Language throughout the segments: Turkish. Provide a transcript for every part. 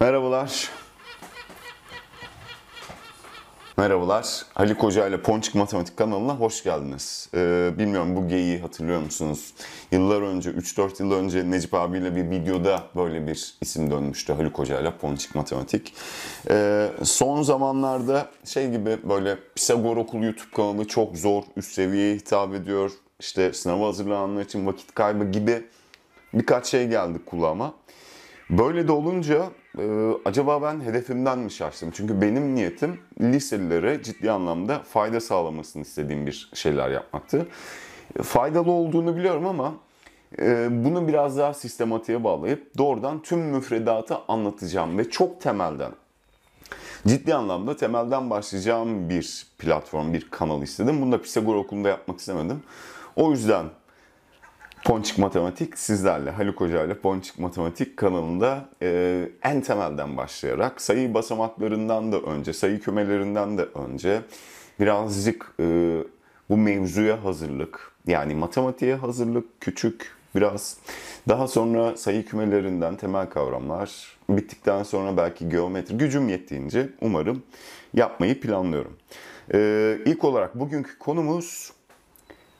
Merhabalar. Merhabalar. Ali Koca ile Ponçik Matematik kanalına hoş geldiniz. Ee, bilmiyorum bu geyiği hatırlıyor musunuz? Yıllar önce, 3-4 yıl önce Necip abiyle bir videoda böyle bir isim dönmüştü. Haluk Hoca ile Ponçik Matematik. Ee, son zamanlarda şey gibi böyle Pisagor Okulu YouTube kanalı çok zor, üst seviyeye hitap ediyor. İşte sınava hazırlananlar için vakit kaybı gibi birkaç şey geldi kulağıma. Böyle de olunca e, acaba ben hedefimden mi şaştım? Çünkü benim niyetim liselilere ciddi anlamda fayda sağlamasını istediğim bir şeyler yapmaktı. E, Faydalı olduğunu biliyorum ama e, bunu biraz daha sistematiğe bağlayıp doğrudan tüm müfredatı anlatacağım ve çok temelden ciddi anlamda temelden başlayacağım bir platform, bir kanal istedim. Bunu da Pisagor Okulu'nda yapmak istemedim. O yüzden Ponçik Matematik sizlerle Haluk Hoca ile Ponçik Matematik kanalında e, en temelden başlayarak sayı basamaklarından da önce, sayı kümelerinden de önce birazcık e, bu mevzuya hazırlık, yani matematiğe hazırlık küçük biraz. Daha sonra sayı kümelerinden temel kavramlar, bittikten sonra belki geometri gücüm yettiğince umarım yapmayı planlıyorum. E, ilk olarak bugünkü konumuz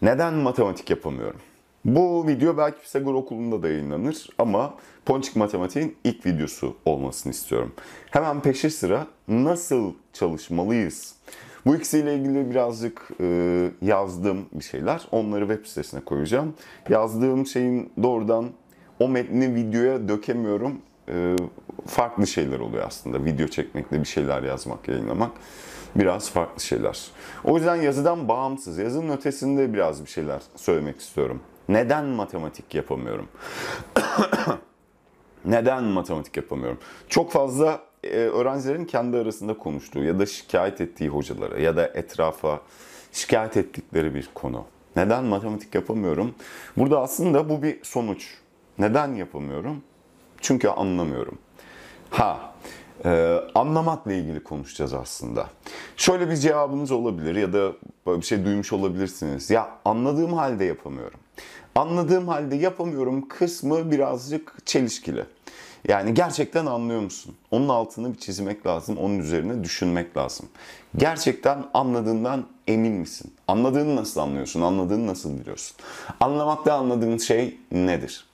neden matematik yapamıyorum? Bu video belki Pisagor okulunda da yayınlanır ama Ponçik Matematik'in ilk videosu olmasını istiyorum. Hemen peşi sıra nasıl çalışmalıyız? Bu ikisiyle ilgili birazcık e, yazdığım bir şeyler. Onları web sitesine koyacağım. Yazdığım şeyin doğrudan o metni videoya dökemiyorum. E, farklı şeyler oluyor aslında. Video çekmekle bir şeyler yazmak, yayınlamak biraz farklı şeyler. O yüzden yazıdan bağımsız, yazının ötesinde biraz bir şeyler söylemek istiyorum. Neden matematik yapamıyorum? Neden matematik yapamıyorum? Çok fazla e, öğrencilerin kendi arasında konuştuğu ya da şikayet ettiği hocalara ya da etrafa şikayet ettikleri bir konu. Neden matematik yapamıyorum? Burada aslında bu bir sonuç. Neden yapamıyorum? Çünkü anlamıyorum. Ha, e, anlamakla ilgili konuşacağız aslında. Şöyle bir cevabınız olabilir ya da böyle bir şey duymuş olabilirsiniz. Ya anladığım halde yapamıyorum. Anladığım halde yapamıyorum kısmı birazcık çelişkili. Yani gerçekten anlıyor musun? Onun altını bir çizmek lazım, onun üzerine düşünmek lazım. Gerçekten anladığından emin misin? Anladığını nasıl anlıyorsun? Anladığını nasıl biliyorsun? Anlamakta anladığın şey nedir?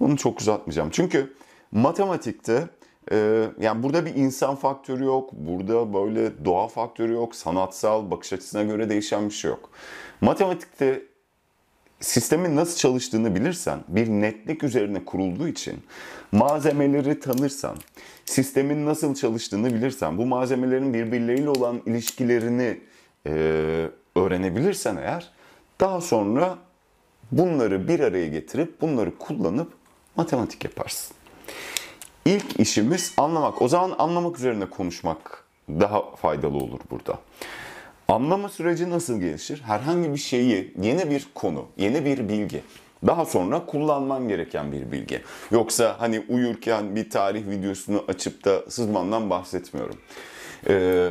Bunu çok uzatmayacağım. Çünkü matematikte ee, yani burada bir insan faktörü yok, burada böyle doğa faktörü yok, sanatsal bakış açısına göre değişen bir şey yok. Matematikte sistemin nasıl çalıştığını bilirsen, bir netlik üzerine kurulduğu için malzemeleri tanırsan, sistemin nasıl çalıştığını bilirsen, bu malzemelerin birbirleriyle olan ilişkilerini e, öğrenebilirsen eğer, daha sonra bunları bir araya getirip bunları kullanıp matematik yaparsın. İlk işimiz anlamak. O zaman anlamak üzerine konuşmak daha faydalı olur burada. Anlama süreci nasıl gelişir? Herhangi bir şeyi, yeni bir konu, yeni bir bilgi, daha sonra kullanman gereken bir bilgi. Yoksa hani uyurken bir tarih videosunu açıp da sızmandan bahsetmiyorum. Ee,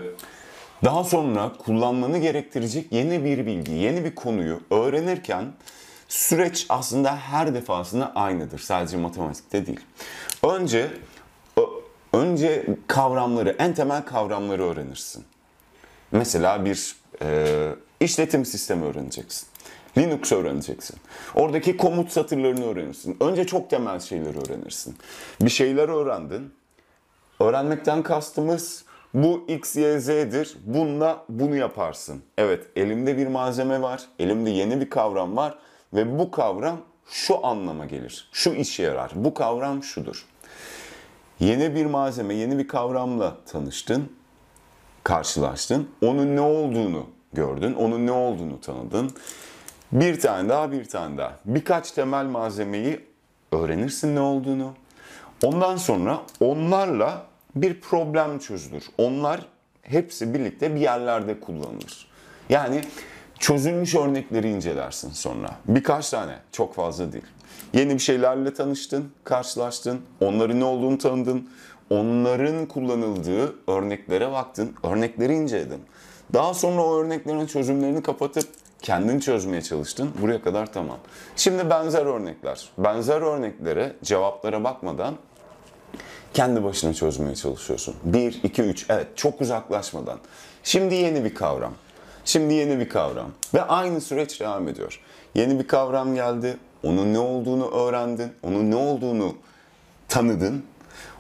daha sonra kullanmanı gerektirecek yeni bir bilgi, yeni bir konuyu öğrenirken süreç aslında her defasında aynıdır. Sadece matematikte değil. Önce önce kavramları, en temel kavramları öğrenirsin. Mesela bir e, işletim sistemi öğreneceksin. Linux öğreneceksin. Oradaki komut satırlarını öğrenirsin. Önce çok temel şeyleri öğrenirsin. Bir şeyler öğrendin. Öğrenmekten kastımız bu X, Y, Z'dir. Bununla bunu yaparsın. Evet elimde bir malzeme var. Elimde yeni bir kavram var. Ve bu kavram şu anlama gelir. Şu işe yarar. Bu kavram şudur. Yeni bir malzeme, yeni bir kavramla tanıştın, karşılaştın. Onun ne olduğunu gördün, onun ne olduğunu tanıdın. Bir tane daha, bir tane daha. Birkaç temel malzemeyi öğrenirsin ne olduğunu. Ondan sonra onlarla bir problem çözülür. Onlar hepsi birlikte bir yerlerde kullanılır. Yani çözülmüş örnekleri incelersin sonra. Birkaç tane, çok fazla değil. Yeni bir şeylerle tanıştın, karşılaştın, onların ne olduğunu tanıdın, onların kullanıldığı örneklere baktın, örnekleri inceledin. Daha sonra o örneklerin çözümlerini kapatıp kendin çözmeye çalıştın. Buraya kadar tamam. Şimdi benzer örnekler. Benzer örneklere, cevaplara bakmadan kendi başına çözmeye çalışıyorsun. 1, 2, 3 evet çok uzaklaşmadan. Şimdi yeni bir kavram. Şimdi yeni bir kavram. Ve aynı süreç devam ediyor. Yeni bir kavram geldi. Onun ne olduğunu öğrendin. Onun ne olduğunu tanıdın.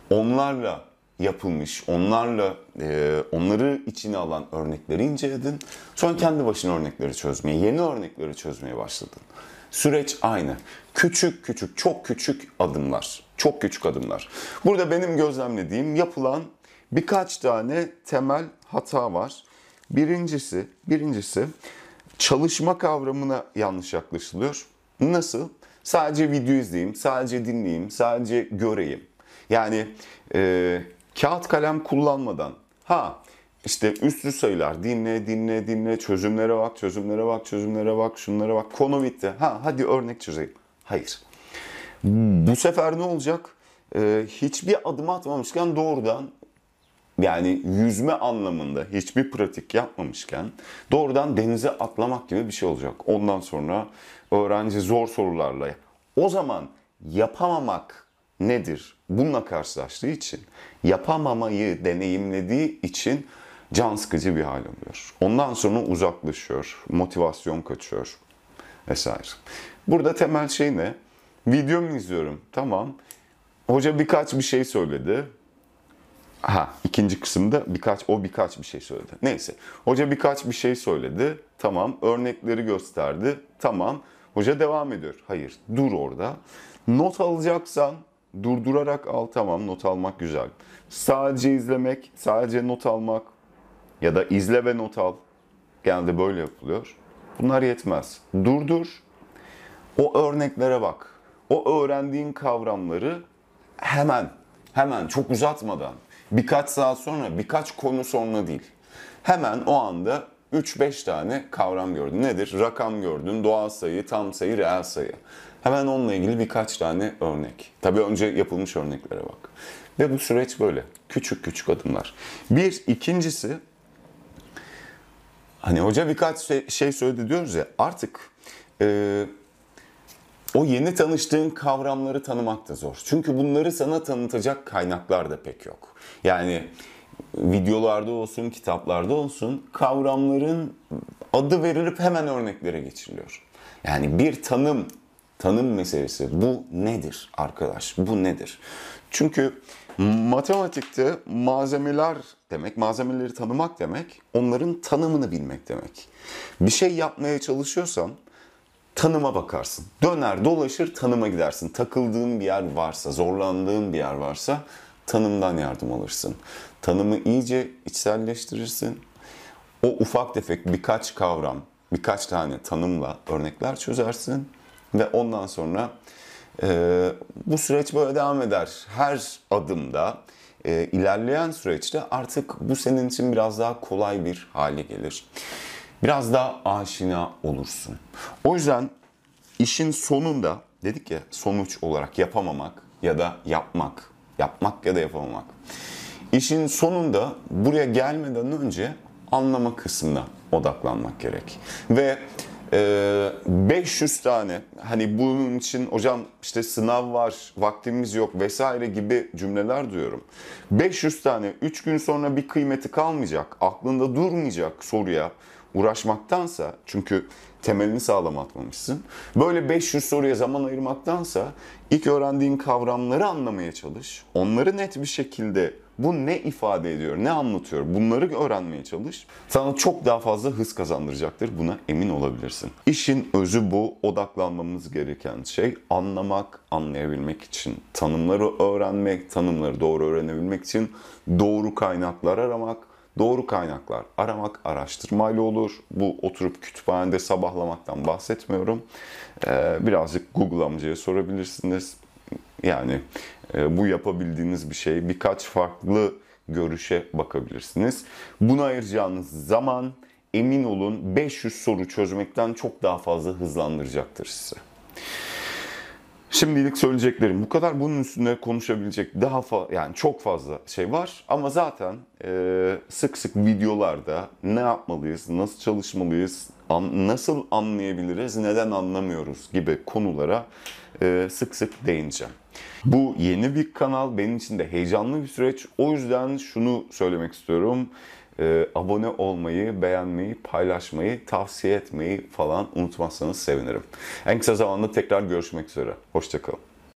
Onlarla yapılmış, onlarla e, onları içine alan örnekleri inceledin. Sonra kendi başına örnekleri çözmeye, yeni örnekleri çözmeye başladın. Süreç aynı. Küçük küçük, çok küçük adımlar. Çok küçük adımlar. Burada benim gözlemlediğim yapılan birkaç tane temel hata var. Birincisi, birincisi çalışma kavramına yanlış yaklaşılıyor. Nasıl? Sadece video izleyeyim, sadece dinleyeyim, sadece göreyim. Yani e, kağıt kalem kullanmadan ha işte üstlü sayılar dinle dinle dinle çözümlere bak çözümlere bak çözümlere bak şunlara bak konu bitti. Ha hadi örnek çözeyim. Hayır. Bu sefer ne olacak? Ee, hiçbir adım atmamışken doğrudan yani yüzme anlamında hiçbir pratik yapmamışken doğrudan denize atlamak gibi bir şey olacak. Ondan sonra öğrenci zor sorularla o zaman yapamamak nedir? Bununla karşılaştığı için yapamamayı deneyimlediği için can sıkıcı bir hal oluyor. Ondan sonra uzaklaşıyor, motivasyon kaçıyor vesaire. Burada temel şey ne? Videomu izliyorum. Tamam. Hoca birkaç bir şey söyledi. Ha, ikinci kısımda birkaç o birkaç bir şey söyledi. Neyse. Hoca birkaç bir şey söyledi. Tamam. Örnekleri gösterdi. Tamam. Hoca devam ediyor. Hayır. Dur orada. Not alacaksan durdurarak al. Tamam. Not almak güzel. Sadece izlemek, sadece not almak ya da izle ve not al. Genelde böyle yapılıyor. Bunlar yetmez. Durdur. O örneklere bak. O öğrendiğin kavramları hemen, hemen çok uzatmadan, birkaç saat sonra, birkaç konu sonra değil. Hemen o anda 3-5 tane kavram gördün. Nedir? Rakam gördün, doğal sayı, tam sayı, reel sayı. Hemen onunla ilgili birkaç tane örnek. Tabii önce yapılmış örneklere bak. Ve bu süreç böyle. Küçük küçük adımlar. Bir, ikincisi Hani hoca birkaç şey, şey söyledi diyoruz ya artık e, o yeni tanıştığın kavramları tanımak da zor. Çünkü bunları sana tanıtacak kaynaklar da pek yok. Yani videolarda olsun, kitaplarda olsun kavramların adı verilip hemen örneklere geçiriliyor. Yani bir tanım, tanım meselesi bu nedir arkadaş? Bu nedir? Çünkü matematikte malzemeler demek, malzemeleri tanımak demek, onların tanımını bilmek demek. Bir şey yapmaya çalışıyorsan tanıma bakarsın. Döner dolaşır tanıma gidersin. Takıldığın bir yer varsa, zorlandığın bir yer varsa tanımdan yardım alırsın. Tanımı iyice içselleştirirsin. O ufak tefek birkaç kavram, birkaç tane tanımla örnekler çözersin ve ondan sonra e, bu süreç böyle devam eder. Her adımda e, ilerleyen süreçte artık bu senin için biraz daha kolay bir hale gelir. Biraz daha aşina olursun. O yüzden işin sonunda dedik ya sonuç olarak yapamamak ya da yapmak. Yapmak ya da yapamamak. İşin sonunda buraya gelmeden önce anlama kısmına odaklanmak gerek. Ve 500 ee, tane hani bunun için hocam işte sınav var, vaktimiz yok vesaire gibi cümleler duyuyorum. 500 tane 3 gün sonra bir kıymeti kalmayacak, aklında durmayacak soruya uğraşmaktansa çünkü temelini sağlam atmamışsın. Böyle 500 soruya zaman ayırmaktansa ilk öğrendiğin kavramları anlamaya çalış. Onları net bir şekilde bu ne ifade ediyor, ne anlatıyor bunları öğrenmeye çalış. Sana çok daha fazla hız kazandıracaktır. Buna emin olabilirsin. İşin özü bu. Odaklanmamız gereken şey anlamak, anlayabilmek için. Tanımları öğrenmek, tanımları doğru öğrenebilmek için doğru kaynaklar aramak, Doğru kaynaklar aramak araştırmayla olur. Bu oturup kütüphanede sabahlamaktan bahsetmiyorum. Ee, birazcık Google amcaya sorabilirsiniz. Yani e, bu yapabildiğiniz bir şey. Birkaç farklı görüşe bakabilirsiniz. Buna ayıracağınız zaman emin olun 500 soru çözmekten çok daha fazla hızlandıracaktır size. Şimdilik söyleyeceklerim bu kadar. Bunun üstüne konuşabilecek daha fa- yani çok fazla şey var. Ama zaten e, sık sık videolarda ne yapmalıyız, nasıl çalışmalıyız, an- nasıl anlayabiliriz, neden anlamıyoruz gibi konulara sık sık değineceğim. Bu yeni bir kanal, benim için de heyecanlı bir süreç. O yüzden şunu söylemek istiyorum. E, abone olmayı, beğenmeyi, paylaşmayı, tavsiye etmeyi falan unutmazsanız sevinirim. En kısa zamanda tekrar görüşmek üzere. Hoşçakalın.